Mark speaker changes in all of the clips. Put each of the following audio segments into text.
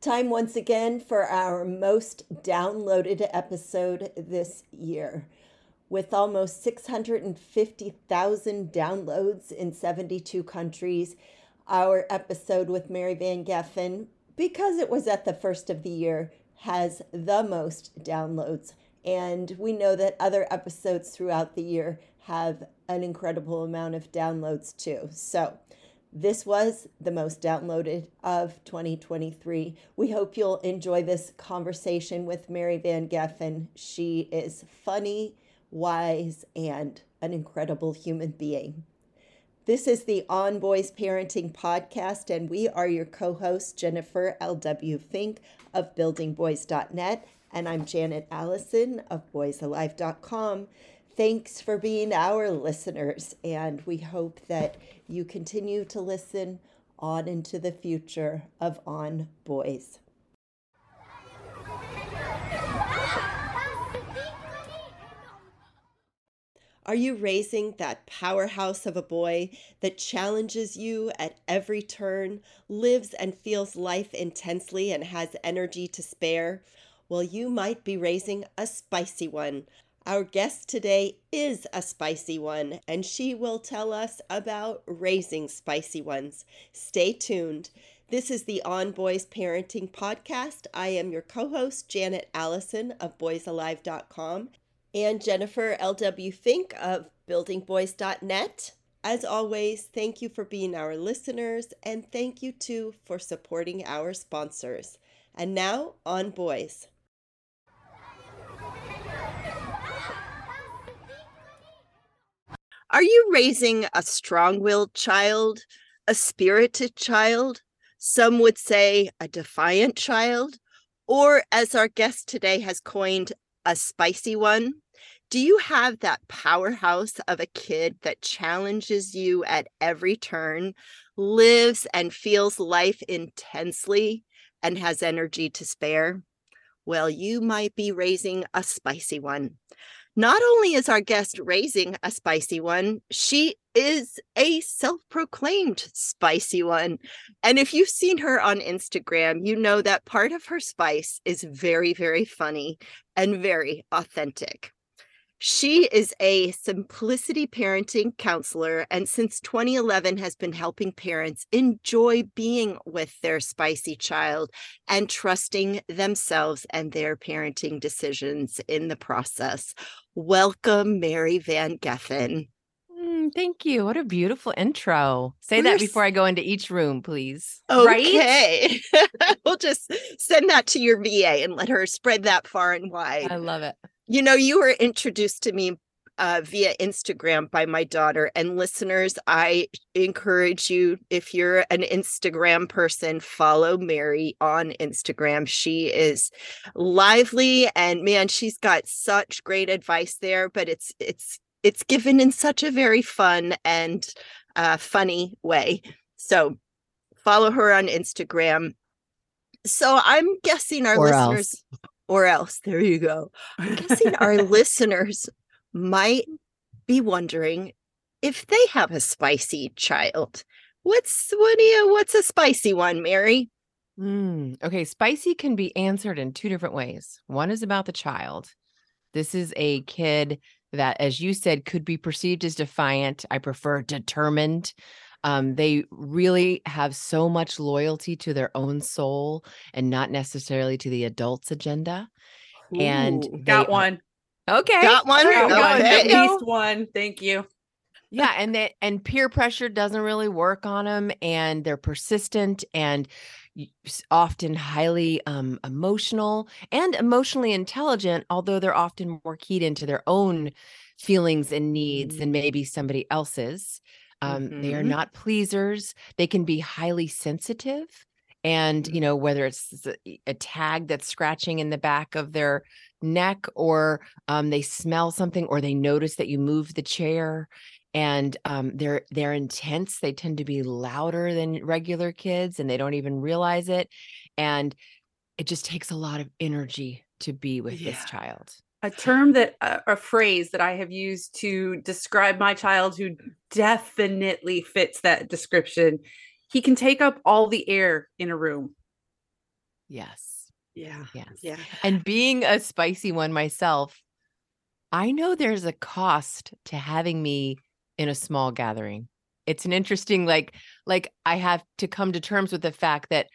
Speaker 1: Time once again for our most downloaded episode this year. With almost 650,000 downloads in 72 countries, our episode with Mary Van Geffen, because it was at the first of the year, has the most downloads. And we know that other episodes throughout the year have an incredible amount of downloads too. So, this was the most downloaded of 2023. We hope you'll enjoy this conversation with Mary Van Geffen. She is funny, wise, and an incredible human being. This is the On Boys Parenting Podcast, and we are your co hosts, Jennifer L.W. Fink of BuildingBoys.net, and I'm Janet Allison of BoysAlive.com. Thanks for being our listeners, and we hope that you continue to listen on into the future of On Boys. Are you raising that powerhouse of a boy that challenges you at every turn, lives and feels life intensely, and has energy to spare? Well, you might be raising a spicy one our guest today is a spicy one, and she will tell us about raising spicy ones. Stay tuned. This is the On Boys Parenting Podcast. I am your co host, Janet Allison of BoysAlive.com, and Jennifer L.W. Fink of BuildingBoys.net. As always, thank you for being our listeners, and thank you too for supporting our sponsors. And now, on boys. Are you raising a strong willed child, a spirited child? Some would say a defiant child, or as our guest today has coined, a spicy one. Do you have that powerhouse of a kid that challenges you at every turn, lives and feels life intensely, and has energy to spare? Well, you might be raising a spicy one. Not only is our guest raising a spicy one, she is a self proclaimed spicy one. And if you've seen her on Instagram, you know that part of her spice is very, very funny and very authentic. She is a simplicity parenting counselor and since 2011 has been helping parents enjoy being with their spicy child and trusting themselves and their parenting decisions in the process. Welcome, Mary Van Geffen.
Speaker 2: Mm, thank you. What a beautiful intro. Say We're that before I go into each room, please.
Speaker 1: Okay. Right? we'll just send that to your VA and let her spread that far and wide.
Speaker 2: I love it.
Speaker 1: You know, you were introduced to me uh, via Instagram by my daughter. And listeners, I encourage you, if you're an Instagram person, follow Mary on Instagram. She is lively and man, she's got such great advice there, but it's it's it's given in such a very fun and uh, funny way. So follow her on Instagram. So I'm guessing our
Speaker 2: or
Speaker 1: listeners or else. There you go. I'm guessing our listeners might be wondering if they have a spicy child. What's what do you what's a spicy one, Mary?
Speaker 2: Mm, okay, spicy can be answered in two different ways. One is about the child. This is a kid that, as you said, could be perceived as defiant. I prefer determined. Um, they really have so much loyalty to their own soul and not necessarily to the adult's agenda.
Speaker 3: Ooh,
Speaker 2: and
Speaker 3: got one.
Speaker 2: Okay.
Speaker 1: Got one.
Speaker 3: Got one.
Speaker 1: Okay.
Speaker 3: At least one. Thank you.
Speaker 2: yeah and that and peer pressure doesn't really work on them and they're persistent and often highly um, emotional and emotionally intelligent although they're often more keyed into their own feelings and needs mm-hmm. than maybe somebody else's um, mm-hmm. They are mm-hmm. not pleasers. They can be highly sensitive and you know whether it's a tag that's scratching in the back of their neck or um, they smell something or they notice that you move the chair and um, they're they're intense they tend to be louder than regular kids and they don't even realize it and it just takes a lot of energy to be with
Speaker 3: Yeah.
Speaker 2: this child
Speaker 3: A term that uh, a phrase that I have used to describe my child who definitely fits that description. He can take up all the air in a room.
Speaker 2: yes
Speaker 1: Yeah.
Speaker 2: yes
Speaker 1: Yeah.
Speaker 2: and being a spicy one myself i know there's a cost to having me in a small gathering it's an interesting like like i have to come to terms with the fact that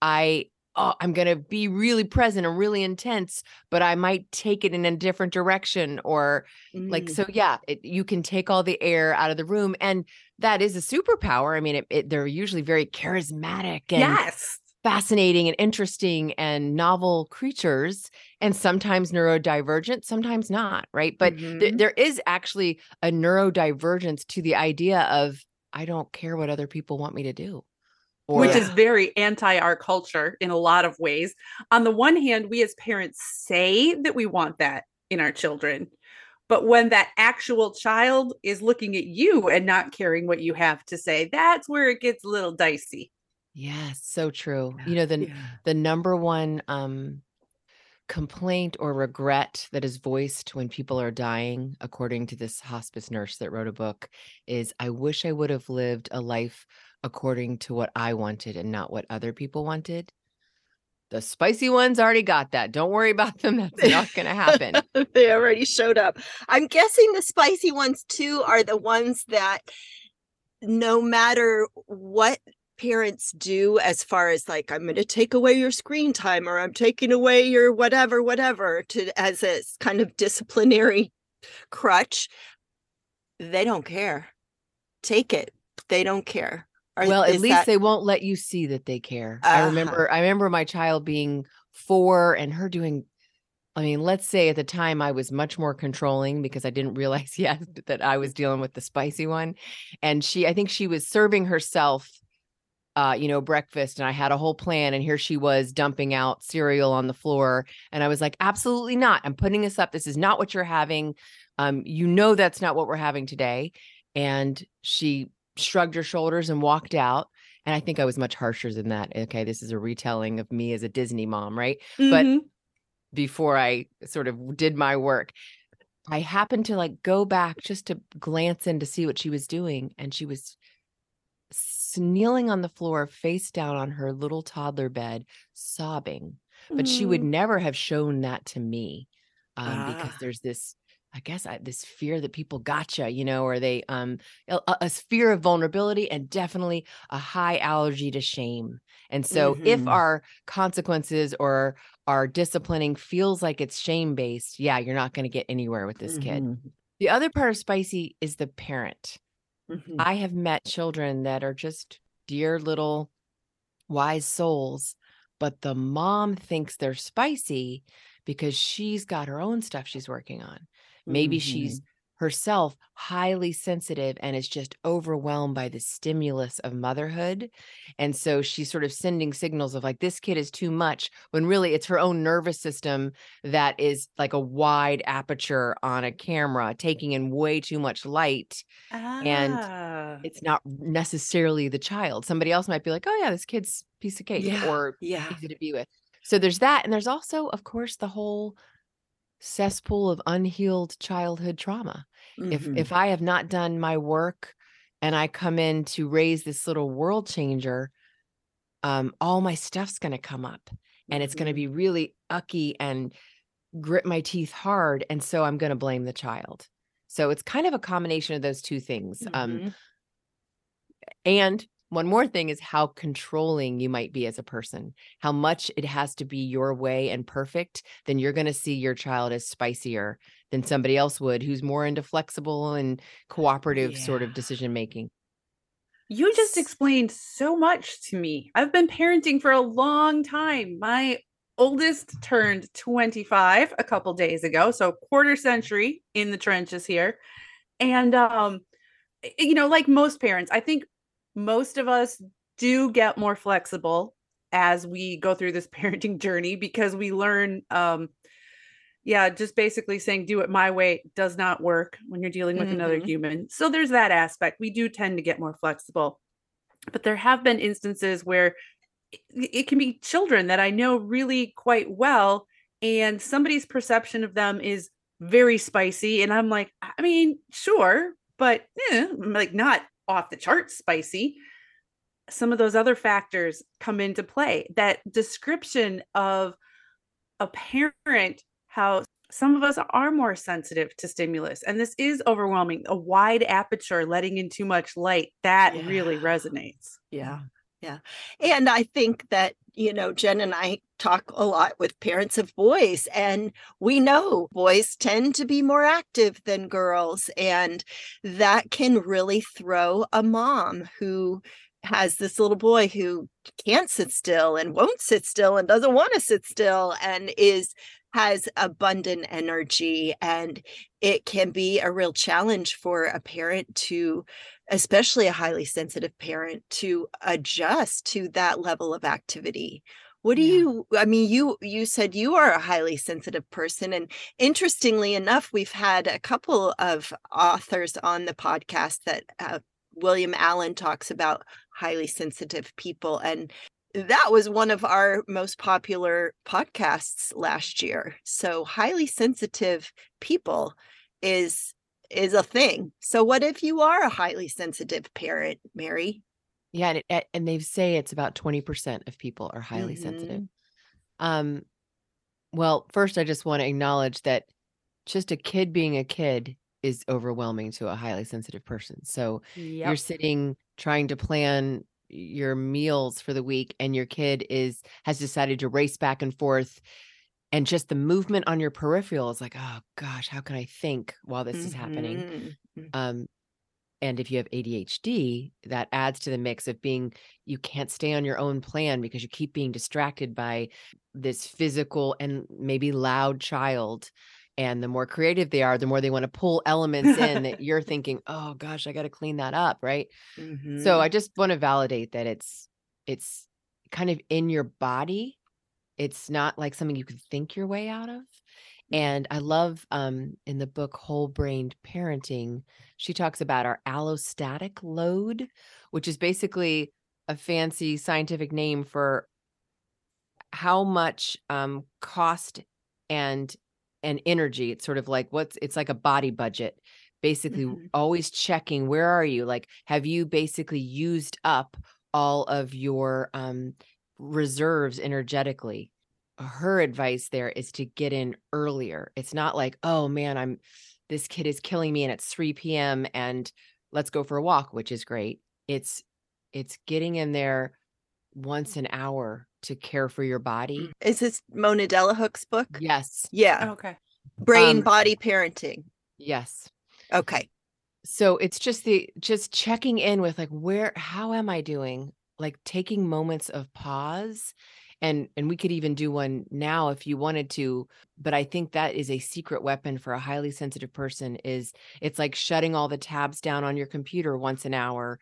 Speaker 2: i oh i'm going to be really present and really intense but i might take it in a different direction or like
Speaker 1: Mm.
Speaker 2: so yeah it, you can take all the air out of the room and that is a superpower i mean it, it, they're usually very charismatic and
Speaker 3: yes.
Speaker 2: fascinating and interesting and novel creatures and sometimes neurodivergent sometimes not right but th-
Speaker 1: Mhm.
Speaker 2: there is actually a neurodivergence to the idea of i don't care what other people want me to do
Speaker 3: Which is very anti our culture in a lot of ways. On the one hand, we as parents say that we want that in our children. But when that actual child is looking at you and not caring what you have to say, that's where it gets a little dicey.
Speaker 2: yes so true you know the
Speaker 1: yeah.
Speaker 2: the number one um complaint or regret that is voiced when people are dying according to this hospice nurse that wrote a book is i wish i would have lived a life according to what i wanted and not what other people wanted the spicy ones already got that don't worry about them that's not going to happen
Speaker 1: they already showed up. I'm guessing the spicy ones too are the ones that no matter what parents do as far as like I'm going to take away your screen time or I'm taking away your whatever whatever to as a kind of disciplinary crutch they don't care. Take it. They don't care. Are-
Speaker 2: well at least
Speaker 1: that-
Speaker 2: they won't let you see that they care. I
Speaker 1: Uh-huh.
Speaker 2: remember i remember my child being four and her doing i mean let's say at the time i was much more controlling because i didn't realize yet that i was dealing with the spicy one. And she i think she was serving herself uh you know breakfast and i had a whole plan and here she was dumping out cereal on the floor and i was like absolutely not. I'm putting this up. This is not what you're having. Um you know that's not what we're having today. And she shrugged her shoulders and walked out. And I think I was much harsher than that. Okay, this is a retelling of me as a Disney mom, right? but-
Speaker 3: Mhm.
Speaker 2: Before I sort of did my work, I happened to like go back just to glance in to see what she was doing. And she was kneeling on the floor, face down on her little toddler bed, sobbing. But she would
Speaker 3: Mm.
Speaker 2: never have shown that to me um, because
Speaker 1: Ah.
Speaker 2: there's this I guess I, this fear that people gotcha, you know, or they um a, a- fear of vulnerability and definitely a high allergy to shame. And so if
Speaker 1: Mhm.
Speaker 2: our consequences or our disciplining feels like it's shame based, yeah, you're not going to get anywhere with this kid.
Speaker 1: Mhm,
Speaker 2: The other part of spicy is the parent.
Speaker 1: mhm.
Speaker 2: I have met children that are just dear little wise souls, but the mom thinks they're spicy because she's got her own stuff she's working on. Maybe she's herself highly sensitive and is just overwhelmed by the stimulus of motherhood. And so she's sort of sending signals of like, this kid is too much, when really it's her own nervous system that is like a wide aperture on a camera, taking in way too much light and
Speaker 3: Ah.
Speaker 2: it's not necessarily the child. Somebody else might be like, oh, yeah, this kid's piece of cake
Speaker 1: Yeah,
Speaker 2: or
Speaker 1: yeah.
Speaker 2: easy to be with. So there's that. And there's also, of course, the whole cesspool of unhealed childhood trauma. If
Speaker 1: Mhm.
Speaker 2: if I have not done my work and I come in to raise this little world changer, um, all my stuff's gonna come up and it's gonna
Speaker 1: Mhm.
Speaker 2: be really ucky and grit my teeth hard. And so I'm gonna blame the child. So it's kind of a combination of those two things. Um,
Speaker 3: Mhm.
Speaker 2: and one more thing is how controlling you might be as a person, how much it has to be your way and perfect. Then you're going to see your child as spicier than somebody else would who's more into flexible and cooperative sort of decision making.
Speaker 3: You just explained so much to me. I've been parenting for a long time. My oldest turned 25 a couple days ago, so quarter century in the trenches here. And um you know, like most parents, I think most of us do get more flexible as we go through this parenting journey because we learn um yeah just basically saying do it my way does not work when you're dealing with mm-hmm. another human. So there's that aspect. We do tend to get more flexible. But there have been instances where it, it can be children that i know really quite well and somebody's perception of them is very spicy and i'm like i mean sure but eh, like not off the charts spicy some of those other factors come into play. That description of a parent how some of us are more sensitive to stimulus and this is overwhelming a wide aperture letting in too much light that yeah. really resonates.
Speaker 1: Yeah yeah. And i think that you know jen and i talk a lot with parents of boys and we know boys tend to be more active than girls and that can really throw a mom who has this little boy who can't sit still and won't sit still and doesn't want to sit still and is has abundant energy and it can be a real challenge for a parent to especially a highly sensitive parent to adjust to that level of activity what do yeah. you i mean you you said you are a highly sensitive person and interestingly enough we've had a couple of authors on the podcast that uh, william allen talks about highly sensitive people and that was one of our most popular podcasts last year. So highly sensitive people is is a thing. So what if you are a highly sensitive parent, Mary?
Speaker 2: Yeah, and, it, and they say it's about 20% of people are highly mm-hmm. sensitive. Um well, first I just want to acknowledge that just a kid being a kid is overwhelming to a highly sensitive person. So yep. you're sitting trying to plan your meals for the week and your kid is has decided to race back and forth and just the movement on your peripheral is like oh gosh how can i think while this mm-hmm. is happening mm-hmm. um and if you have ADHD that adds to the mix of being you can't stay on your own plan because you keep being distracted by this physical and maybe loud child and the more creative they are the more they want to pull elements in that you're thinking oh gosh i got to clean that up right mm-hmm. so i just want to validate that it's it's kind of in your body it's not like something you can think your way out of mm. and i love um in the book whole brained parenting she talks about our allostatic load which is basically a fancy scientific name for how much um, cost and and energy. It's sort of like what's it's like a body budget. Basically, mm-hmm. always checking where are you? Like, have you basically used up all of your um, reserves energetically? Her advice there is to get in earlier. It's not like, oh man, I'm this kid is killing me and it's 3 p.m. and let's go for a walk, which is great. It's it's getting in there once an hour to care for your body. Mm.
Speaker 1: Is this Mona Delahooke's book?
Speaker 2: Yes.
Speaker 1: Yeah.
Speaker 3: Oh, okay.
Speaker 1: Brain um, body parenting.
Speaker 2: Yes.
Speaker 1: Okay.
Speaker 2: So it's just the just checking in with like where how am I doing? Like taking moments of pause and and we could even do one now if you wanted to but i think that is a secret weapon for a highly sensitive person is it's like shutting all the tabs down on your computer once an hour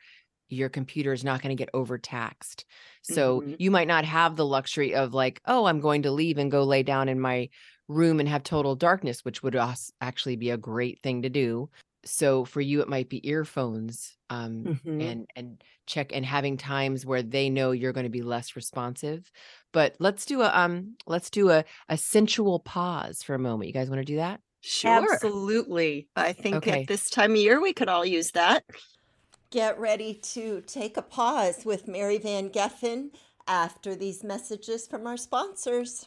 Speaker 2: your computer is not going to get overtaxed. So mm-hmm. you might not have the luxury of like, oh, I'm going to leave and go lay down in my room and have total darkness, which would actually be a great thing to do. So for you, it might be earphones um, mm-hmm. and and check and having times where they know you're going to be less responsive. But let's do a um let's do a a sensual pause for a moment. You guys want to do that?
Speaker 1: Sure.
Speaker 3: Absolutely.
Speaker 1: I think okay. at this time of year we could all use that get ready to take a pause with Mary Van Geffen after these messages from our sponsors.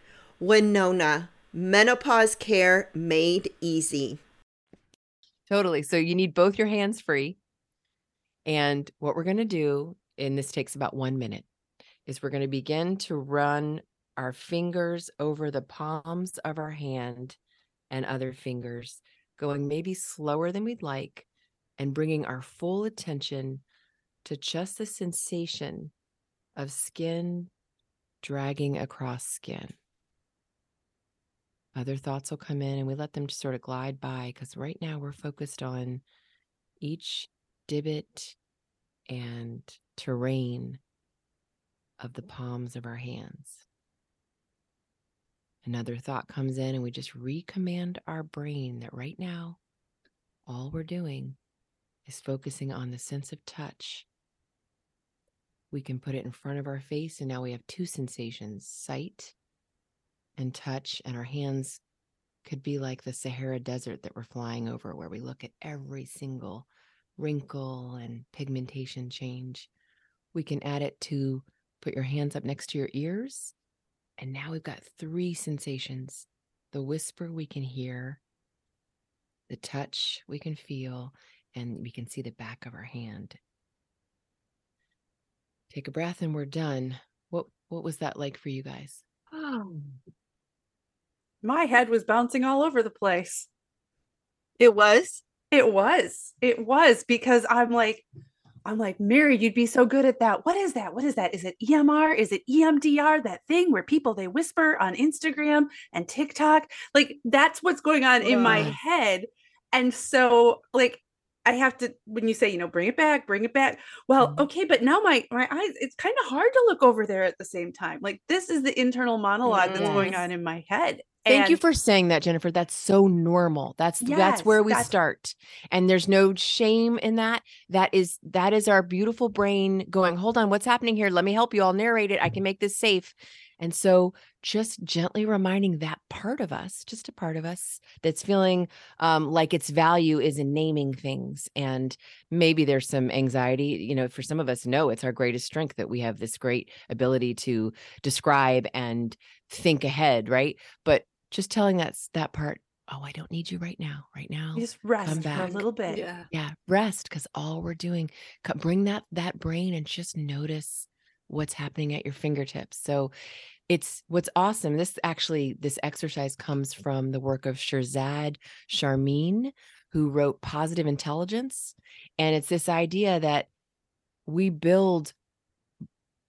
Speaker 1: Winona, menopause care made easy.
Speaker 2: Totally. So you need both your hands free. And what we're going to do, and this takes about one minute, is we're going to begin to run our fingers over the palms of our hand and other fingers, going maybe slower than we'd like, and bringing our full attention to just the sensation of skin dragging across skin other thoughts will come in and we let them just sort of glide by because right now we're focused on each divot and terrain of the palms of our hands. Another thought comes in, and we just recommand our brain that right now, all we're doing is focusing on the sense of touch. We can put it in front of our face, and now we have two sensations sight and touch, and our hands could be like the Sahara Desert that we're flying over, where we look at every single wrinkle and pigmentation change. We can add it to put your hands up next to your ears. And now we've got three sensations the whisper we can hear, the touch we can feel, and we can see the back of our hand. Take a breath and we're done. What what was that like for you guys?
Speaker 3: Oh, my head was bouncing all over the place.
Speaker 1: It was.
Speaker 3: It was. It was because I'm like, I'm like, Mary, you'd be so good at that. What is that? What is that? Is it EMR? Is it EMDR? That thing where people they whisper on Instagram and TikTok? Like that's what's going on in my head. And so like I have to when you say, you know, bring it back, bring it back. Well, mm-hmm. okay, but now my my eyes, it's kind of hard to look over there at the same time. Like this is the internal monologue yes. that's going on in my head.
Speaker 2: Thank and, you for saying that, Jennifer. That's so normal. That's yes, that's where we that's, start. And there's no shame in that. That is that is our beautiful brain going, "Hold on, what's happening here? Let me help you. I'll narrate it. I can make this safe." And so just gently reminding that part of us, just a part of us that's feeling um, like its value is in naming things. And maybe there's some anxiety. You know, for some of us, no, it's our greatest strength that we have this great ability to describe and think ahead, right? But just telling that that part oh i don't need you right now right now
Speaker 3: just rest for a little bit.
Speaker 2: Yeah. Yeah rest because all we're doing bring that that brain and just notice what's happening at your fingertips. So it's what's awesome this actually this exercise comes from the work of Shirzad Chamine who wrote positive intelligence and it's this idea that we build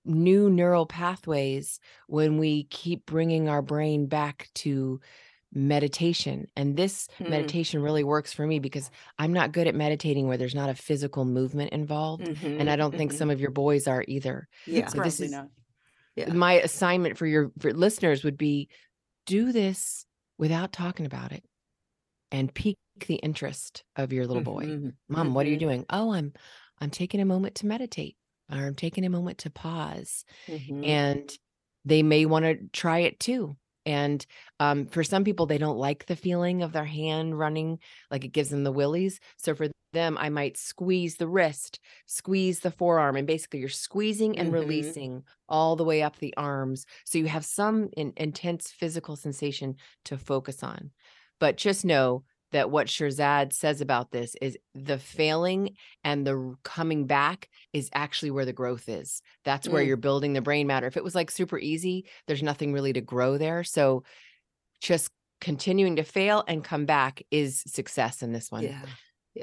Speaker 2: new neural pathways when we keep bringing our brain back to meditation. And this hmm. meditation really works for me because I'm not good at meditating where there's not a physical movement involved. Mm-hmm, and I don't think mm-hmm. some of your boys are either.
Speaker 3: Yeah, so this is not.
Speaker 2: Yeah. my assignment for your for listeners would be do this without talking about it and pique the interest of your little boy.
Speaker 1: Mhm,
Speaker 2: Mom, what are you
Speaker 1: mhm,
Speaker 2: doing? Oh, I'm I'm taking a moment to meditate or I'm taking a moment to pause.
Speaker 1: mhm.
Speaker 2: And they may want to try it too. And um, for some people, they don't like the feeling of their hand running, like it gives them the willies. So for them, I might squeeze the wrist, squeeze the forearm, and basically you're squeezing and
Speaker 1: Mhm.
Speaker 2: releasing all the way up the arms. So you have some in, intense physical sensation to focus on. But just know that what Shirzad says about this is the failing and the coming back is actually where the growth is. That's where
Speaker 1: Mm.
Speaker 2: you're building the brain matter. If it was like super easy, there's nothing really to grow there. So just continuing to fail and come back is success in this one.
Speaker 1: Yeah.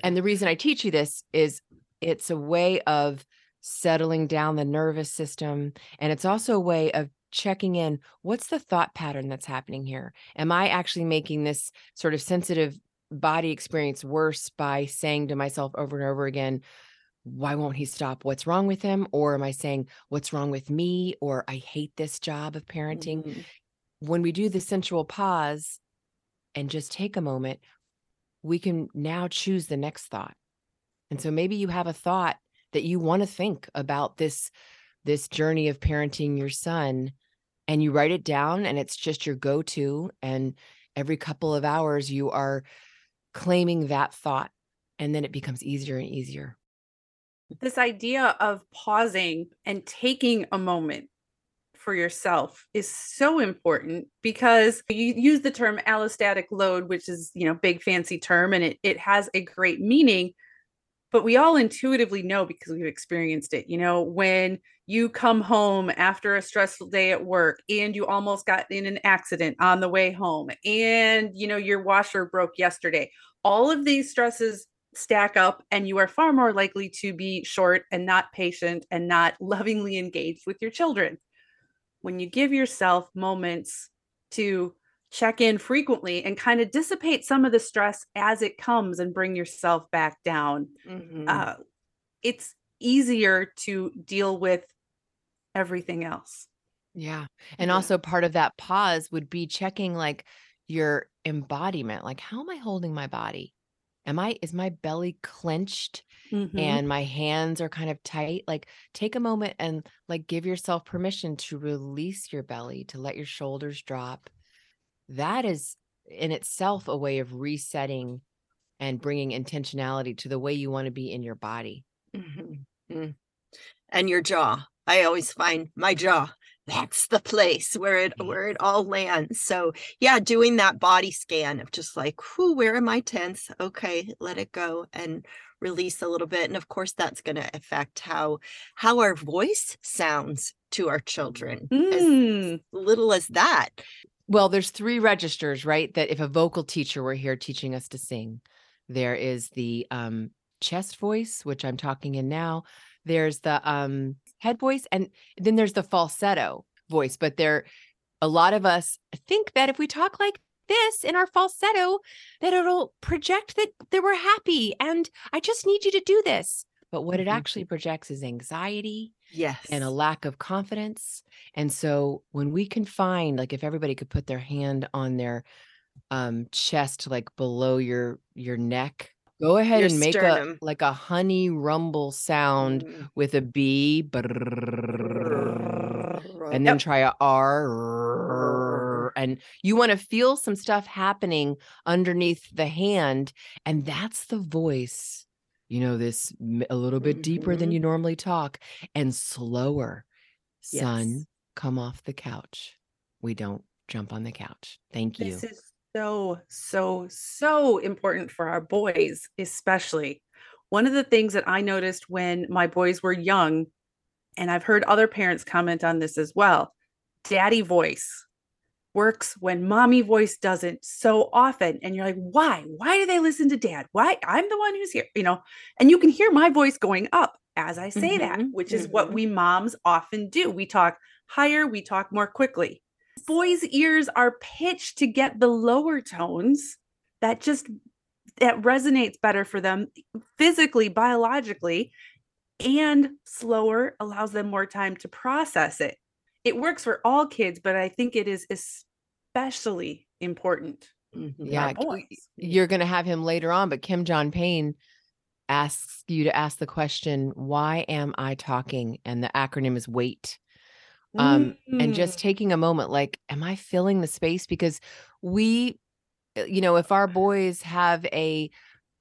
Speaker 2: And the reason I teach you this is it's a way of settling down the nervous system. And it's also a way of checking in what's the thought pattern that's happening here? Am I actually making this sort of sensitive body experience worse by saying to myself over and over again, why won't he stop? What's wrong with him? Or am I saying, what's wrong with me? Or I hate this job of parenting.
Speaker 1: Mhm.
Speaker 2: When we do the sensual pause and just take a moment, we can now choose the next thought. And so maybe you have a thought that you want to think about this this journey of parenting your son and you write it down and it's just your go-to and every couple of hours you are claiming that thought and then it becomes easier and easier.
Speaker 3: this idea of pausing and taking a moment for yourself is so important because you use the term allostatic load which is you know big fancy term and it, it has a great meaning but we all intuitively know because we've experienced it you know when you come home after a stressful day at work and you almost got in an accident on the way home and you know your washer broke yesterday all of these stresses stack up and you are far more likely to be short and not patient and not lovingly engaged with your children when you give yourself moments to check in frequently and kind of dissipate some of the stress as it comes and bring yourself back down
Speaker 1: Mhm.
Speaker 3: uh, it's easier to deal with everything else
Speaker 2: Yeah. And
Speaker 1: Yeah.
Speaker 2: also part of that pause would be checking like your embodiment. Like how am I holding my body? Am I is my belly clenched
Speaker 3: Mhm.
Speaker 2: and my hands are kind of tight? Like take a moment and like give yourself permission to release your belly, to let your shoulders drop. That is in itself a way of resetting and bringing intentionality to the way you want to be in your body.
Speaker 1: Mhm. Mm. And your jaw. I always find my jaw. That's the place where it where it all lands. So yeah, doing that body scan of just like, whoo, where am I tense? Okay, let it go and release a little bit. And of course, that's going to affect how how our voice sounds to our children. As
Speaker 3: Mm.
Speaker 1: little as that.
Speaker 2: Well, there's three registers, right? That if a vocal teacher were here teaching us to sing, there is the um, chest voice, which I'm talking in now. There's the um, head voice, and then there's the falsetto voice. But there, a lot of us think that if we talk like this in our falsetto, that it'll project that that we're happy, and I just need you to do this. But what it
Speaker 1: Mhm.
Speaker 2: actually projects is anxiety
Speaker 1: Yes.
Speaker 2: and a lack of confidence. And so when we can find like if everybody could put their hand on their um chest like below your your neck, go ahead and make
Speaker 1: sternum.
Speaker 2: a like a honey rumble sound
Speaker 1: Mm.
Speaker 2: with a B and then try a R and you want to feel some stuff happening underneath the hand and that's the voice. You know this a little bit deeper than
Speaker 1: Mhm.
Speaker 2: you normally talk and slower. Son,
Speaker 1: Yes.
Speaker 2: come off the couch. We don't jump on the couch. Thank you.
Speaker 3: This is so, so, so important for our boys, especially. One of the things that I noticed when my boys were young, and I've heard other parents comment on this as well daddy voice works when mommy voice doesn't so often. And you're like, why? Why do they listen to dad? Why? I'm the one who's here, you know, and you can hear my voice going up as I say that,
Speaker 1: Mhm,
Speaker 3: which is what
Speaker 1: mhm.
Speaker 3: we moms often do. We talk higher, we talk more quickly. Boys' ears are pitched to get the lower tones that just that resonates better for them physically, biologically, and slower allows them more time to process it. It works for all kids, but I think it is especially important
Speaker 1: Mhm.
Speaker 2: Yeah, you're going to have him later on, but Kim John Payne asks you to ask the question, why am I talking? And the acronym is wait. Um, and just
Speaker 1: Mm.
Speaker 2: taking a moment, like, am I filling the space? Because we, uh, you know, if our boys have a,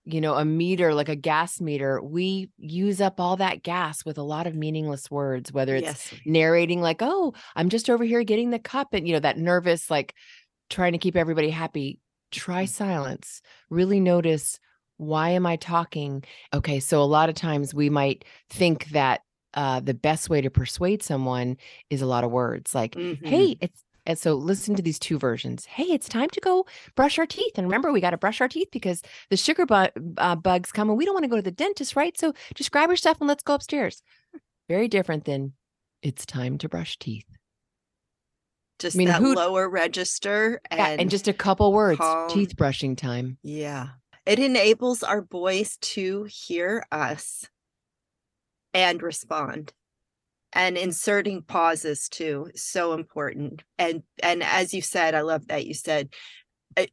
Speaker 2: you know, a meter, like a gas meter, we use up all that gas with a lot of meaningless words, whether it's
Speaker 1: yes.
Speaker 2: narrating like oh i'm just over here getting the cup and you know that nervous like trying to keep everybody happy try silence really notice why am i talking okay so a lot of times we might think that uh, the best way to persuade someone is a lot of words like
Speaker 1: Mhm.
Speaker 2: hey it's and so listen to these two versions hey it's time to go brush our teeth and remember we got to brush our teeth because the sugar bu- uh, bugs come and we don't want to go to the dentist right? So just grab your stuff and let's go upstairs. Very different than it's time to brush teeth.
Speaker 1: Just
Speaker 2: mean,
Speaker 1: that
Speaker 2: who-
Speaker 1: lower register and,
Speaker 2: Yeah, and just a couple words
Speaker 1: calm.
Speaker 2: teeth brushing time.
Speaker 1: Yeah. It enables our boys to hear us and respond. And inserting pauses too so important. And and as you said i love that you said uh,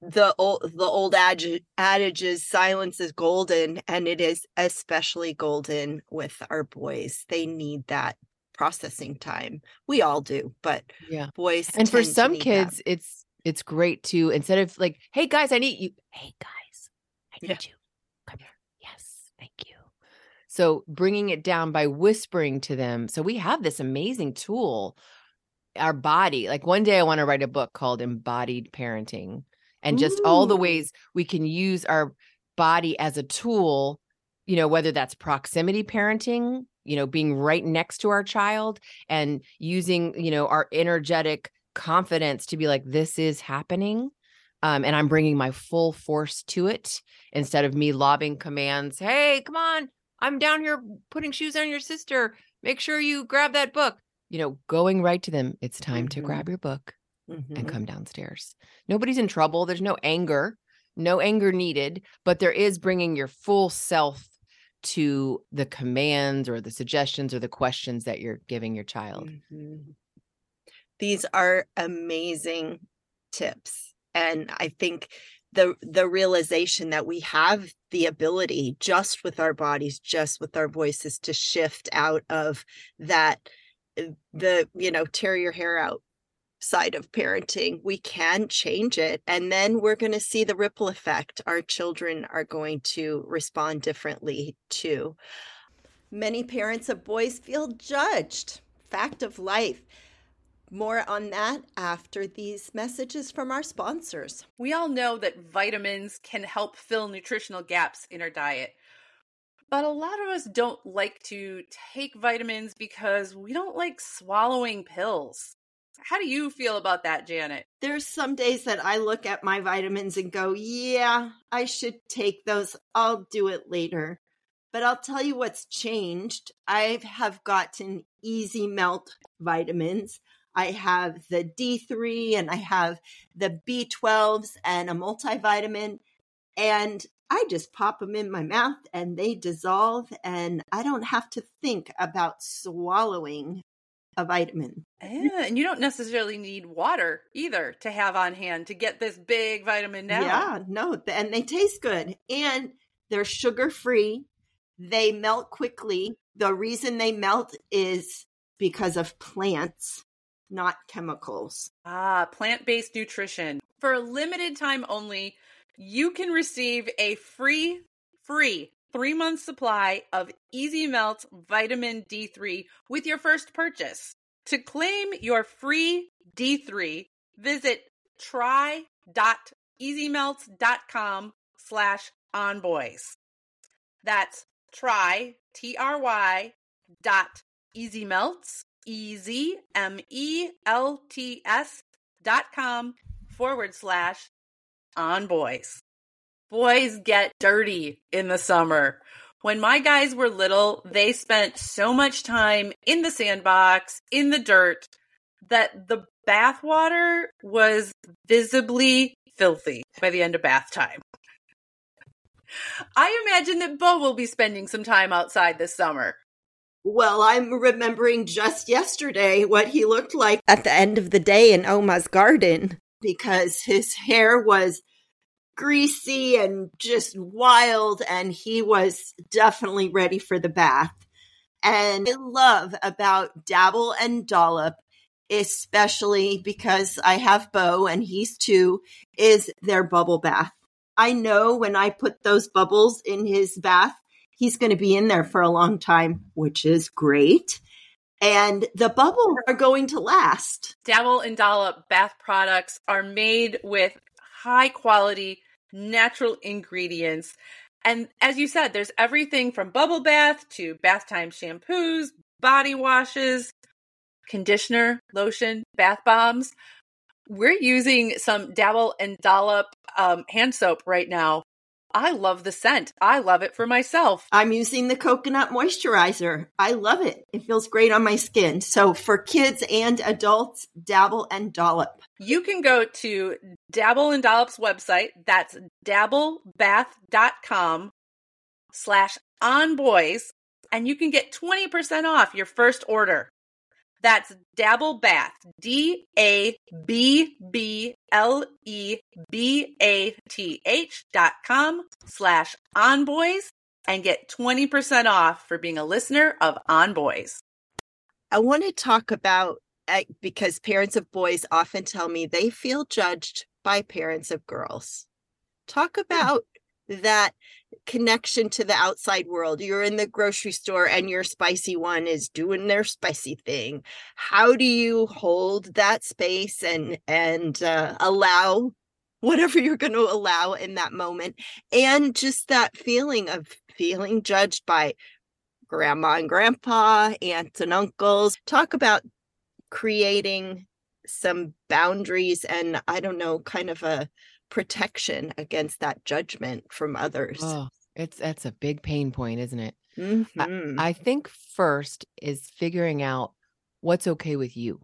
Speaker 1: the old the old adage, adage is silence is golden and it is especially golden with our boys. They need that processing time. We all do but
Speaker 2: yeah.
Speaker 1: boys
Speaker 2: and for some
Speaker 1: need that.
Speaker 2: kids it's it's great to instead of like hey guys i need you hey guys i need
Speaker 1: Yeah.
Speaker 2: you come here yes thank you so bringing it down by whispering to them so we have this amazing tool our body like one day i want to write a book called embodied parenting and just all the ways we can use our body as a tool you know whether that's proximity parenting you know being right next to our child and using you know our energetic confidence to be like this is happening um, and i'm bringing my full force to it instead of me lobbing commands hey come on i'm down here putting shoes on your sister make sure you grab that book you know going right to them it's time to
Speaker 1: Mhm.
Speaker 2: grab your book and
Speaker 1: Mhm.
Speaker 2: come downstairs nobody's in trouble there's no anger no anger needed but there is bringing your full self to the commands or the suggestions or the questions that you're giving your child
Speaker 1: Mhm. These are amazing tips. And I think the the realization that we have the ability just with our bodies, just with our voices to shift out of that uh, the you know tear your hair out side of parenting we can change it and then we're going to see the ripple effect. Our children are going to respond differently too. Many parents of boys feel judged. Fact of life more on that after these messages from our sponsors
Speaker 3: We all know that vitamins can help fill nutritional gaps in our diet. But a lot of us don't like to take vitamins because we don't like swallowing pills. How do you feel about that, Janet?
Speaker 1: there's some days that I look at my vitamins and go, yeah, I should take those. I'll do it later. But I'll tell you what's changed. I have gotten easy melt vitamins. I have the D3 and I have the B12s and a multivitamin. And I just pop them in my mouth and they dissolve. And I don't have to think about swallowing a vitamin.
Speaker 3: Yeah, and you don't necessarily need water either to have on hand to get this big vitamin now.
Speaker 1: Yeah, no, and they taste good and they're sugar free. They melt quickly. The reason they melt is because of plants, not chemicals.
Speaker 3: Ah, plant based nutrition. For a limited time only, you can receive a free, free three month supply of Easy Melt Vitamin D3 with your first purchase. To claim your free D3, visit try.easymelt.com slash onboys. That's try, T R Y, dot ezmelts, E Z M E L T S dot com forward slash on boys. Boys get dirty in the summer. When my guys were little, they spent so much time in the sandbox, in the dirt, that the bath water was visibly filthy by the end of bath time. I imagine that Bo will be spending some time outside this summer.
Speaker 1: Well, I'm remembering just yesterday what he looked like at the end of the day in Oma's garden. because his hair was greasy and just wild, and he was definitely ready for the bath. And I love about Dabble and Dollop, especially because I have Bo and he's two, is their bubble bath. I know when I put those bubbles in his bath, he's going to be in there for a long time, which is great. And the bubbles are going to last.
Speaker 3: Dabble and Dollop bath products are made with high quality natural ingredients. And as you said, there's everything from bubble bath to bath time shampoos, body washes, conditioner, lotion, bath bombs. We're using some Dabble and Dollop um, hand soap right now I love the scent. I love it for myself.
Speaker 1: I'm using the coconut moisturizer. I love it. It feels great on my skin. So for kids and adults, dabble and dollop.
Speaker 3: You can go to Dabble and Dollop's website. That's dabblebath.com slash on boys and you can get 20% off your first order. That's Dabble Bath, D A B B L E B A T H dot com slash on boys and get 20% off for being a listener of On Boys.
Speaker 1: I want to talk about because parents of boys often tell me they feel judged by parents of girls. Talk hmm. about that connection to the outside world. You're in the grocery store and your spicy one is doing their spicy thing. How do you hold that space and and uh, allow whatever you're going to allow in that moment and just that feeling of feeling judged by grandma and grandpa, aunts and uncles. Talk about creating some boundaries and I don't know, kind of a protection against that judgment from others.
Speaker 2: Oh, it's that's a big pain point, isn't it?
Speaker 1: Mm-hmm.
Speaker 2: I, I think first is figuring out what's okay with you.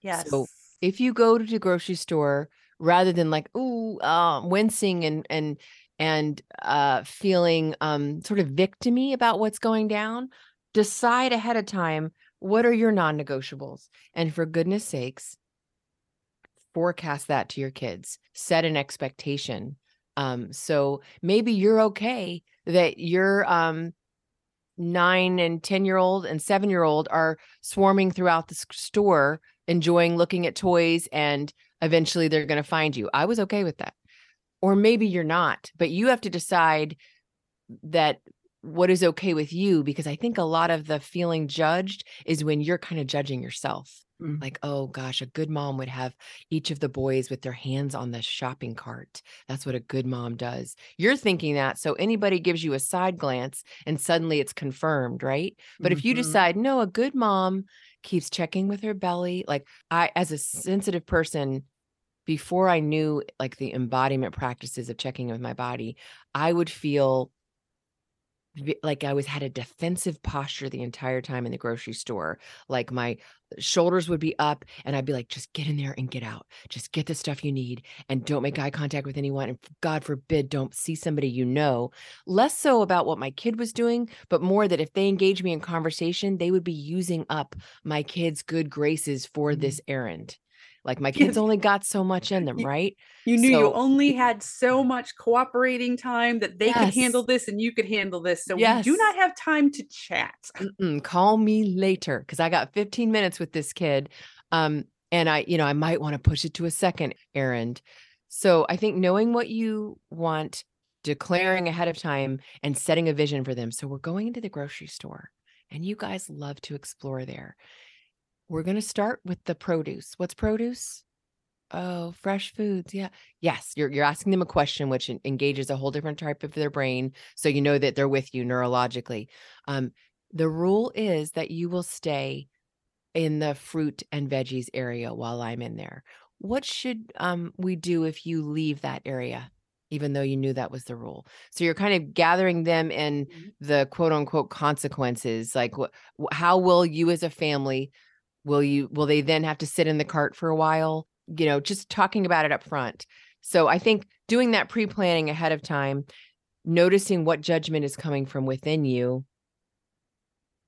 Speaker 3: Yes.
Speaker 2: So if you go to the grocery store rather than like, ooh, uh, wincing and and and uh, feeling um, sort of victimy about what's going down, decide ahead of time what are your non-negotiables, and for goodness sakes, forecast that to your kids set an expectation um so maybe you're okay that your um 9 and 10 year old and 7 year old are swarming throughout the store enjoying looking at toys and eventually they're going to find you. I was okay with that. Or maybe you're not but you have to decide that what is okay with you because i think a lot of the feeling judged is when you're kind of judging yourself Mm. Like, oh gosh, a good mom would have each of the boys with their hands on the shopping cart. That's what a good mom does. You're thinking that. So anybody gives you a side glance and suddenly it's confirmed, right? But mm-hmm. if you mm-hmm. decide, no, a good mom keeps checking with her belly, like I, as a sensitive person, before I knew like the embodiment practices of checking with my body, I would feel like I was had a defensive posture the entire time in the grocery store. Like my shoulders would be up and I'd be like, just get in there and get out. Just get the stuff you need and don't make eye contact with anyone. And God forbid, don't see somebody you know. Less so about what my kid was doing, but more that if they engage me in conversation, they would be using up my kid's good graces for this mm-hmm. errand. Like my kids only got so much in them, right?
Speaker 3: You knew so, you only had so much cooperating time that they yes. could handle this and you could handle this. So yes. we do not have time to chat.
Speaker 2: Mm-mm, call me later because I got 15 minutes with this kid. Um, and I, you know, I might want to push it to a second errand. So I think knowing what you want, declaring ahead of time, and setting a vision for them. So we're going into the grocery store, and you guys love to explore there. We're going to start with the produce. What's produce? Oh, fresh foods. Yeah. Yes, you're you're asking them a question which engages a whole different type of their brain so you know that they're with you neurologically. Um the rule is that you will stay in the fruit and veggies area while I'm in there. What should um we do if you leave that area? even though you knew that was the rule. So you're kind of gathering them in mm-hmm. the quote unquote consequences. Like, wh- how will you as a family will you will they then have to sit in the cart for a while you know just talking about it up front so i think doing that pre-planning ahead of time noticing what judgment is coming from within you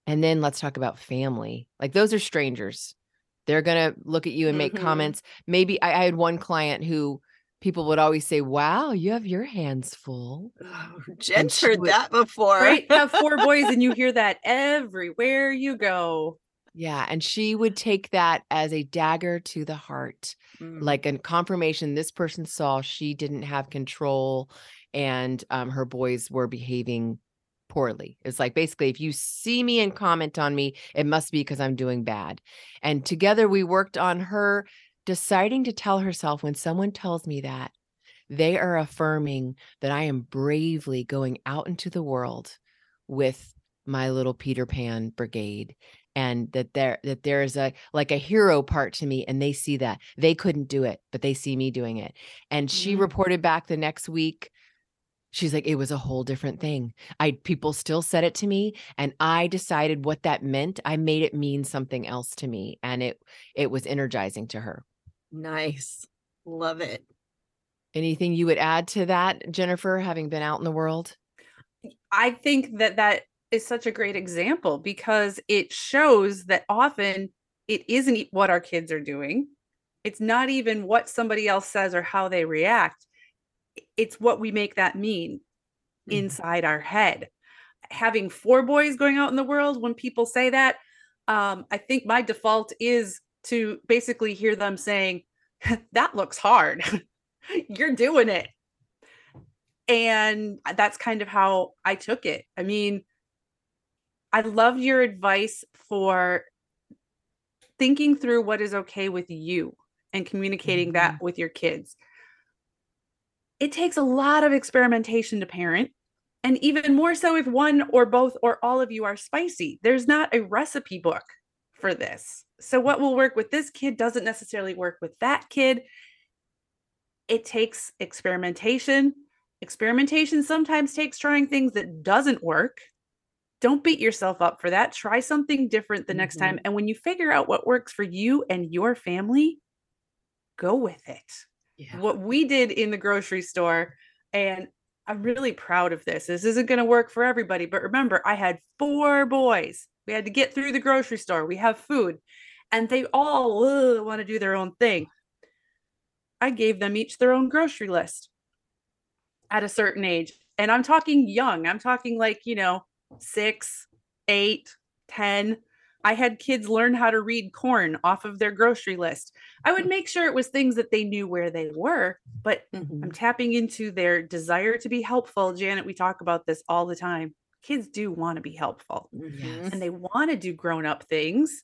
Speaker 2: and then let's talk about family like those are strangers They're going to look at you and make
Speaker 1: Mhm.
Speaker 2: comments. Maybe I, I had one client who people would always say, Wow, you have your hands full.
Speaker 1: Oh, Jen's heard
Speaker 2: would-
Speaker 1: that before.
Speaker 3: Right? Have four boys, and you hear that everywhere you go.
Speaker 2: Yeah. And she would take that as a dagger to the heart,
Speaker 1: Mm.
Speaker 2: like a confirmation this person saw she didn't have control and um, her boys were behaving poorly. It's like basically, if you see me and comment on me, it must be because I'm doing bad. And together we worked on her deciding to tell herself when someone tells me that, they are affirming that I am bravely going out into the world with my little Peter Pan brigade and that there that there's a like a hero part to me and they see that. They couldn't do it but they see me doing it. And she
Speaker 1: Mm.
Speaker 2: reported back the next week. She's like it was a whole different thing. I people still said it to me and i decided what that meant. I made it mean something else to me and it it was energizing to her.
Speaker 1: Nice. Love it.
Speaker 2: anything you would add to that jennifer having been out in the world?
Speaker 3: I think that that is such a great example because it shows that often it isn't what our kids are doing. It's not even what somebody else says or how they react. It's what we make that mean
Speaker 1: Mhm.
Speaker 3: inside our head. Having four boys going out in the world, when people say that, um, I think my default is to basically hear them saying, That looks hard. You're doing it and that's kind of how I took it. I mean, I loved your advice for thinking through what is okay with you and communicating that mm-hmm. with your kids. It takes a lot of experimentation to parent, and even more so if one or both or all of you are spicy. There's not a recipe book for this. So, what will work with this kid doesn't necessarily work with that kid. It takes experimentation experimentation sometimes takes trying things that doesn't work don't beat yourself up for that try something different the next time mm-hmm. and when you figure out what works for you and your family go with it.
Speaker 2: Yeah.
Speaker 3: What we did in the grocery store and i'm really proud of this this isn't going to work for everybody but remember i had four boys. We had to get through the grocery store we have food and they all want to do their own thing. I gave them each their own grocery list at a certain age and i'm talking young i'm talking like you know six eight ten i had kids learn how to read corn off of their grocery list i would make sure it was things that they knew where they were but
Speaker 1: Mhm.
Speaker 3: i'm tapping into their desire to be helpful janet we talk about this all the time kids do want to be helpful
Speaker 1: Mhm.
Speaker 3: and they want to do grown up things.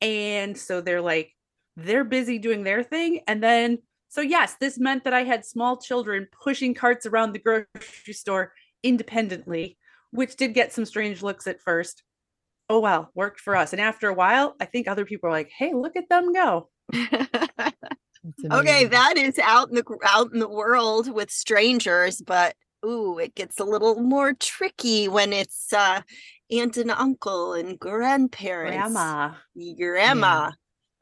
Speaker 3: And so they're like, they're busy doing their thing. And then, so yes, this meant that I had small children pushing carts around the grocery store independently, which did get some strange looks at first. Oh, well, worked for us. And after a while, I think other people are like, hey, look at them go.
Speaker 1: Okay, that is out in the out in the world with strangers, but ooh, it gets a little more tricky when it's uh aunt and uncle and grandparents.
Speaker 3: Grandma.
Speaker 1: Grandma.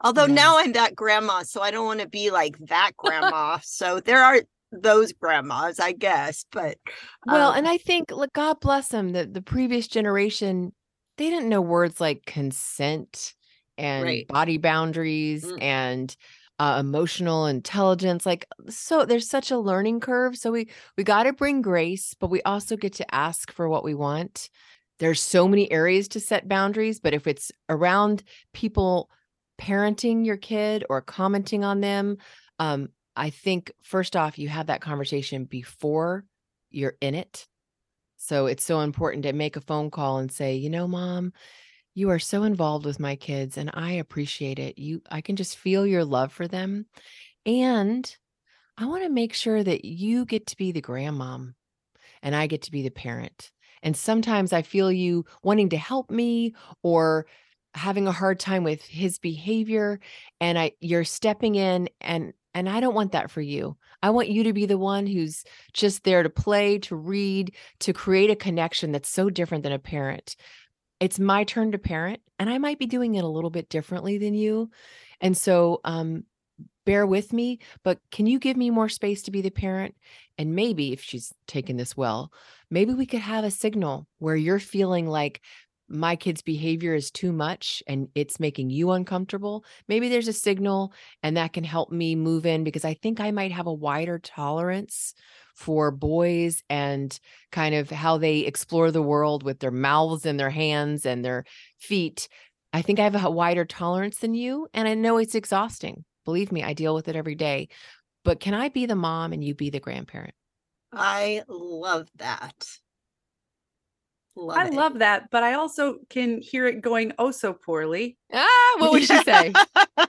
Speaker 1: Although
Speaker 2: Yeah.
Speaker 1: now I'm that grandma, so I don't want to be like that grandma. so there are those grandmas, I guess, but
Speaker 2: Well,
Speaker 1: um,
Speaker 2: and I think, look, God bless them. The the previous generation, they didn't know words like consent and
Speaker 1: Right.
Speaker 2: body boundaries
Speaker 1: Mm.
Speaker 2: and uh, emotional intelligence. Like, so there's such a learning curve. So we we got to bring grace, but we also get to ask for what we want. There's so many areas to set boundaries, but if it's around people parenting your kid or commenting on them, um, I think first off, you have that conversation before you're in it. So it's so important to make a phone call and say, you know, mom, you are so involved with my kids and I appreciate it. You I can just feel your love for them. And I want to make sure that you get to be the grandmom and I get to be the parent. And sometimes I feel you wanting to help me or having a hard time with his behavior and I you're stepping in and and I don't want that for you. I want you to be the one who's just there to play, to read, to create a connection that's so different than a parent. It's my turn to parent and I might be doing it a little bit differently than you. And so um bear with me, but can you give me more space to be the parent? And maybe if she's taken this well, maybe we could have a signal where you're feeling like my kid's behavior is too much and it's making you uncomfortable, maybe there's a signal and that can help me move in because I think I might have a wider tolerance for boys and kind of how they explore the world with their mouths and their hands and their feet. I think I have a wider tolerance than you. And I know it's exhausting. Believe me, I deal with it every day. But can I be the mom and you be the grandparent?
Speaker 1: I love that. Love
Speaker 3: I
Speaker 1: it.
Speaker 3: love that, but I also can hear it going oh so poorly.
Speaker 2: Ah, what would she say?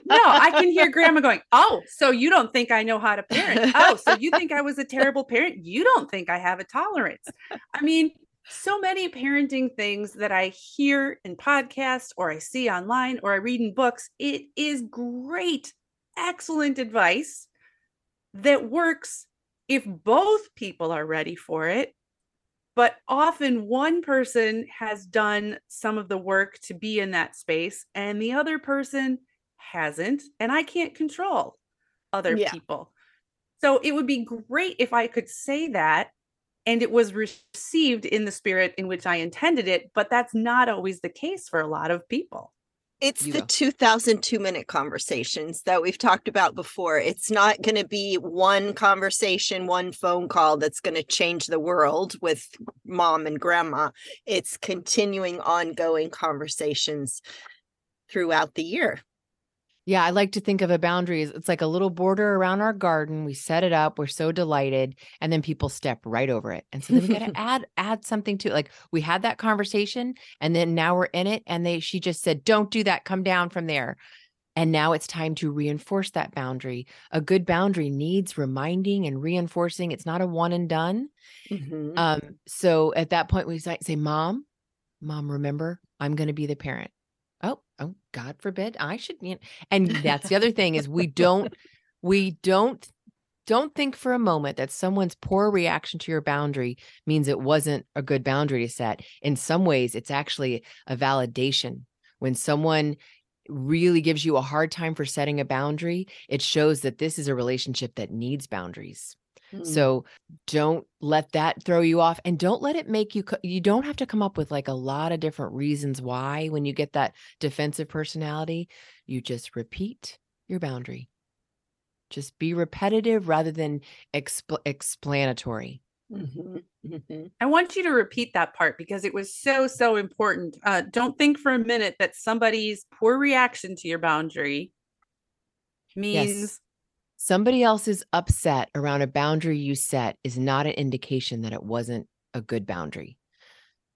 Speaker 3: No, I can hear grandma going, Oh, so you don't think I know how to parent? Oh, so you think I was a terrible parent? You don't think I have a tolerance. I mean, so many parenting things that I hear in podcasts or I see online or I read in books. It is great, excellent advice that works if both people are ready for it but often one person has done some of the work to be in that space and the other person hasn't and i can't control other
Speaker 1: Yeah.
Speaker 3: people so it would be great if i could say that and it was received in the spirit in which i intended it but that's not always the case for a lot of people
Speaker 1: It's
Speaker 2: You
Speaker 1: the
Speaker 2: go.
Speaker 1: 2002 minute conversations that we've talked about before. It's not going to be one conversation, one phone call that's going to change the world with mom and grandma. It's continuing ongoing conversations throughout the year.
Speaker 2: Yeah, I like to think of a boundary as it's like a little border around our garden. We set it up, we're so delighted, and then people step right over it. And so then we got to add add something to it. Like we had that conversation and then now we're in it and they she just said, "Don't do that. Come down from there." And now it's time to reinforce that boundary. A good boundary needs reminding and reinforcing. It's not a one and done.
Speaker 1: Mhm.
Speaker 2: Um, so at that point, we say, Mom, Mom, remember, I'm going to be the parent. Oh, oh, God forbid, I should. You know. And that's the other thing is we don't, we don't, don't think for a moment that someone's poor reaction to your boundary means it wasn't a good boundary to set. In some ways, it's actually a validation. When someone really gives you a hard time for setting a boundary, it shows that this is a relationship that needs boundaries.
Speaker 1: Mm.
Speaker 2: So don't let that throw you off and don't let it make you co- you don't have to come up with like a lot of different reasons why when you get that defensive personality, you just repeat your boundary. Just be repetitive rather than expl- explanatory.
Speaker 1: Mhm. Mhm.
Speaker 3: I want you to repeat that part because it was so, so important. Uh, don't think for a minute that somebody's poor reaction to your boundary means
Speaker 2: Somebody else's upset around a boundary you set is not an indication that it wasn't a good boundary.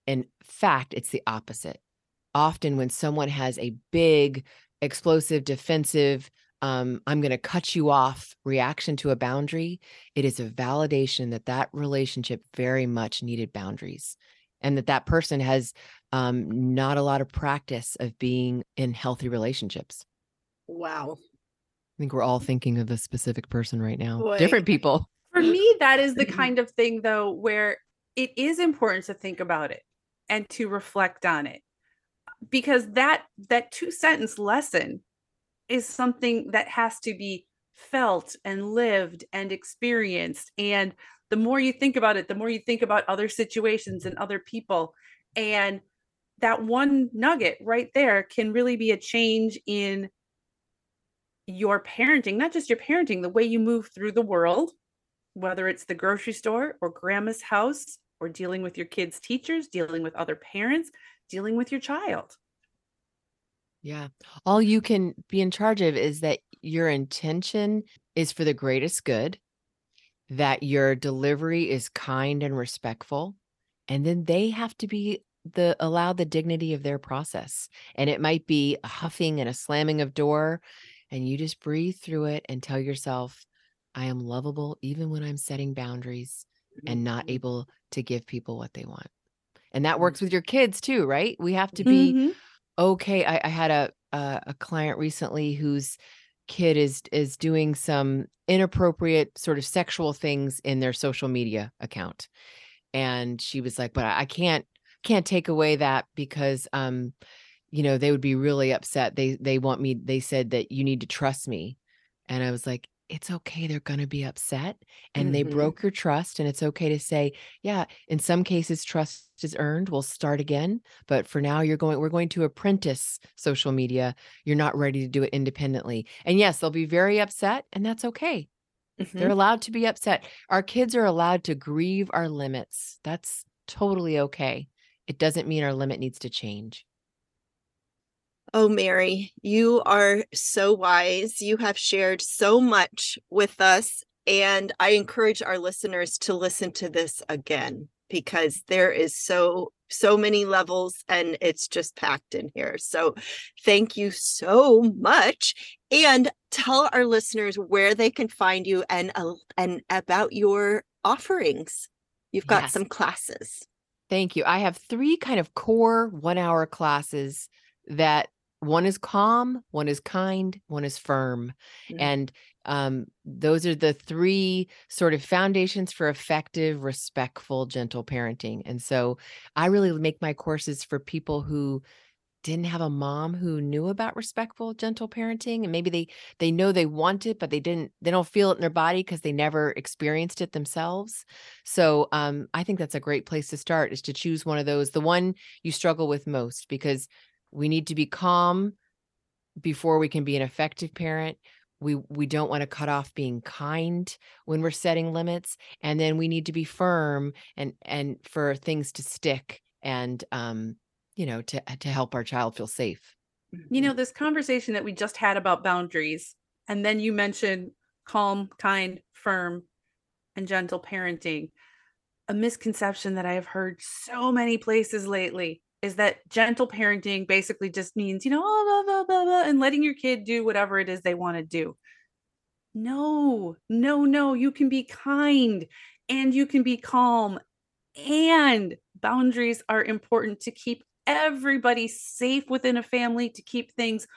Speaker 2: In fact, it's the opposite. Often, when someone has a big, explosive, defensive, um, I'm going to cut you off reaction to a boundary, it is a validation that that relationship very much needed boundaries and that that person has um, not a lot of practice of being in healthy relationships.
Speaker 1: Wow.
Speaker 2: I think we're all thinking of a specific person right now.
Speaker 1: Boy.
Speaker 2: Different people.
Speaker 3: for me, that is the mm-hmm. kind of thing, though, where it is important to think about it and to reflect on it because that that two sentence lesson is something that has to be felt and lived and experienced and the more you think about it the more you think about other situations and other people and that one nugget right there can really be a change in your parenting not just your parenting the way you move through the world whether it's the grocery store or grandma's house or dealing with your kids teachers dealing with other parents dealing with your child
Speaker 2: Yeah. All you can be in charge of is that your intention is for the greatest good, that your delivery is kind and respectful, and then they have to be the allow the dignity of their process. And it might be a huffing and a slamming of door, and you just breathe through it and tell yourself, I am lovable even when I'm setting boundaries and not
Speaker 1: Mhm.
Speaker 2: able to give people what they want. And that works with your kids too, right? We have to be okay i, I had a, a a client recently whose kid is is doing some inappropriate sort of sexual things in their social media account and she was like but i, I can't can't take away that because um you know they would be really upset they they want me they said that you need to trust me and i was like it's okay. They're going to be upset and they
Speaker 1: Mhm.
Speaker 2: broke your trust. And it's okay to say, yeah, in some cases, trust is earned. We'll start again. But for now, you're going, we're going to apprentice social media. You're not ready to do it independently. And yes, they'll be very upset, and that's okay. They're
Speaker 1: Mhm.
Speaker 2: allowed to be upset. Our kids are allowed to grieve our limits. That's totally okay. It doesn't mean our limit needs to change.
Speaker 1: Oh, Mary, you are so wise. You have shared so much with us. And I encourage our listeners to listen to this again because there is so, so many levels and it's just packed in here. So thank you so much. And tell our listeners where they can find you and, uh, and about your offerings. You've got
Speaker 2: Yes.
Speaker 1: some classes.
Speaker 2: Thank you. I have three kind of core one hour classes that one is calm, one is kind, one is firm.
Speaker 1: Mm.
Speaker 2: And um, those are the three sort of foundations for effective, respectful, gentle parenting. And so I really make my courses for people who didn't have a mom who knew about respectful gentle parenting and maybe they they know they want it but they didn't they don't feel it in their body because they never experienced it themselves so um i think that's a great place to start is to choose one of those the one you struggle with most because we need to be calm before we can be an effective parent. We we don't want to cut off being kind when we're setting limits and then we need to be firm and and for things to stick and um you know to to help our child feel safe.
Speaker 3: You know, this conversation that we just had about boundaries, and then you mentioned calm, kind, firm, and gentle parenting. A misconception that I have heard so many places lately is that gentle parenting basically just means, you know, oh, blah, blah, blah, blah, and letting your kid do whatever it is they want to do. No, no, no. You can be kind and you can be calm, and boundaries are important to keep everybody safe within a family, to keep things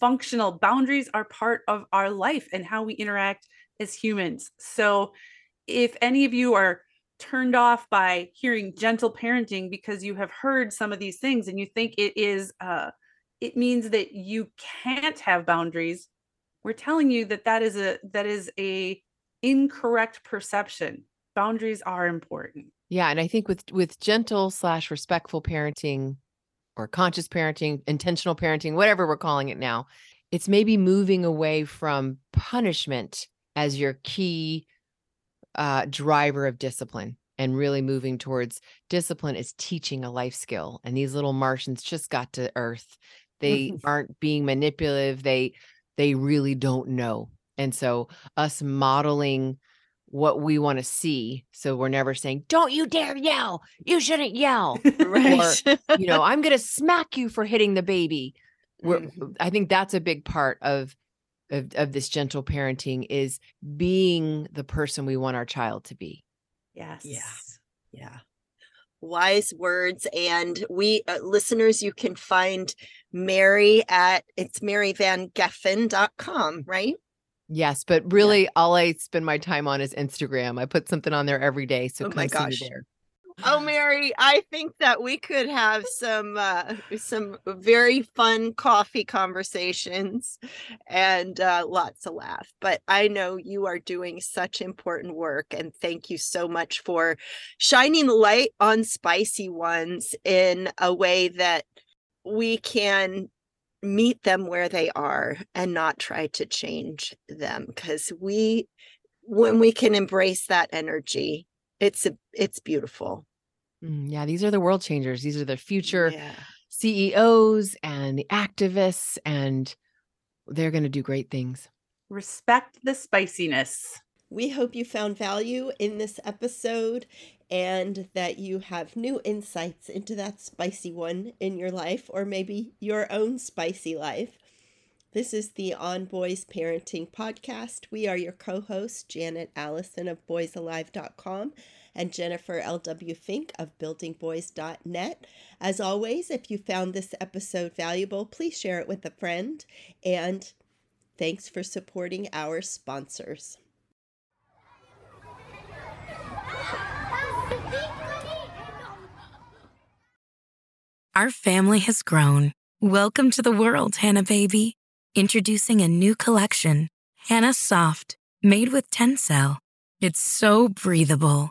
Speaker 3: functional. Boundaries are part of our life and how we interact as humans. So, if any of you are turned off by hearing gentle parenting because you have heard some of these things and you think it is uh it means that you can't have boundaries. We're telling you that that is a that is a incorrect perception. Boundaries are important.
Speaker 2: Yeah and i think with with gentle slash respectful parenting or conscious parenting intentional parenting whatever we're calling it now it's maybe moving away from punishment as your key uh, driver of discipline and really moving towards discipline is teaching a life skill. And these little Martians just got to Earth. They aren't being manipulative. They they really don't know. And so us modeling what we want to see. So we're never saying, "Don't you dare yell! You shouldn't yell."
Speaker 1: Right.
Speaker 2: you know, I'm going to smack you for hitting the baby. We're,
Speaker 1: Mhm.
Speaker 2: I think that's a big part of, of of this gentle parenting is being the person we want our child to be.
Speaker 3: yes
Speaker 1: Yeah. Wise words. And we, uh, listeners, you can find Mary at it's maryvangeffen.com, right?
Speaker 2: Yes, but really, all I spend my time on is Instagram. I put something on there every day, so
Speaker 1: Oh
Speaker 2: come
Speaker 1: my
Speaker 2: see me
Speaker 1: gosh.
Speaker 2: there.
Speaker 1: Oh, Mary, I think that we could have some uh, some very fun coffee conversations and uh, lots of laugh. But I know you are doing such important work, and thank you so much for shining the light on spicy ones in a way that we can meet them where they are and not try to change them because we when we can embrace that energy it's a, it's beautiful
Speaker 2: Mm, yeah, these are the world changers. These are the future
Speaker 1: yeah
Speaker 2: CEOs and the activists, and they're going to do great things.
Speaker 3: respect the spiciness
Speaker 1: we hope you found value in this episode and that you have new insights into that spicy one in your life or maybe your own spicy life this is the On Boys Parenting Podcast. We are your co hosts, Janet Allison of boysalive.com and Jennifer L.W. Fink of buildingboys.net. As always, if you found this episode valuable, please share it with a friend. And thanks for supporting our sponsors.
Speaker 4: Our family has grown. Welcome to the world, Hanna baby. Introducing a new collection, Hanna Soft, Made with Tencel, it's so breathable,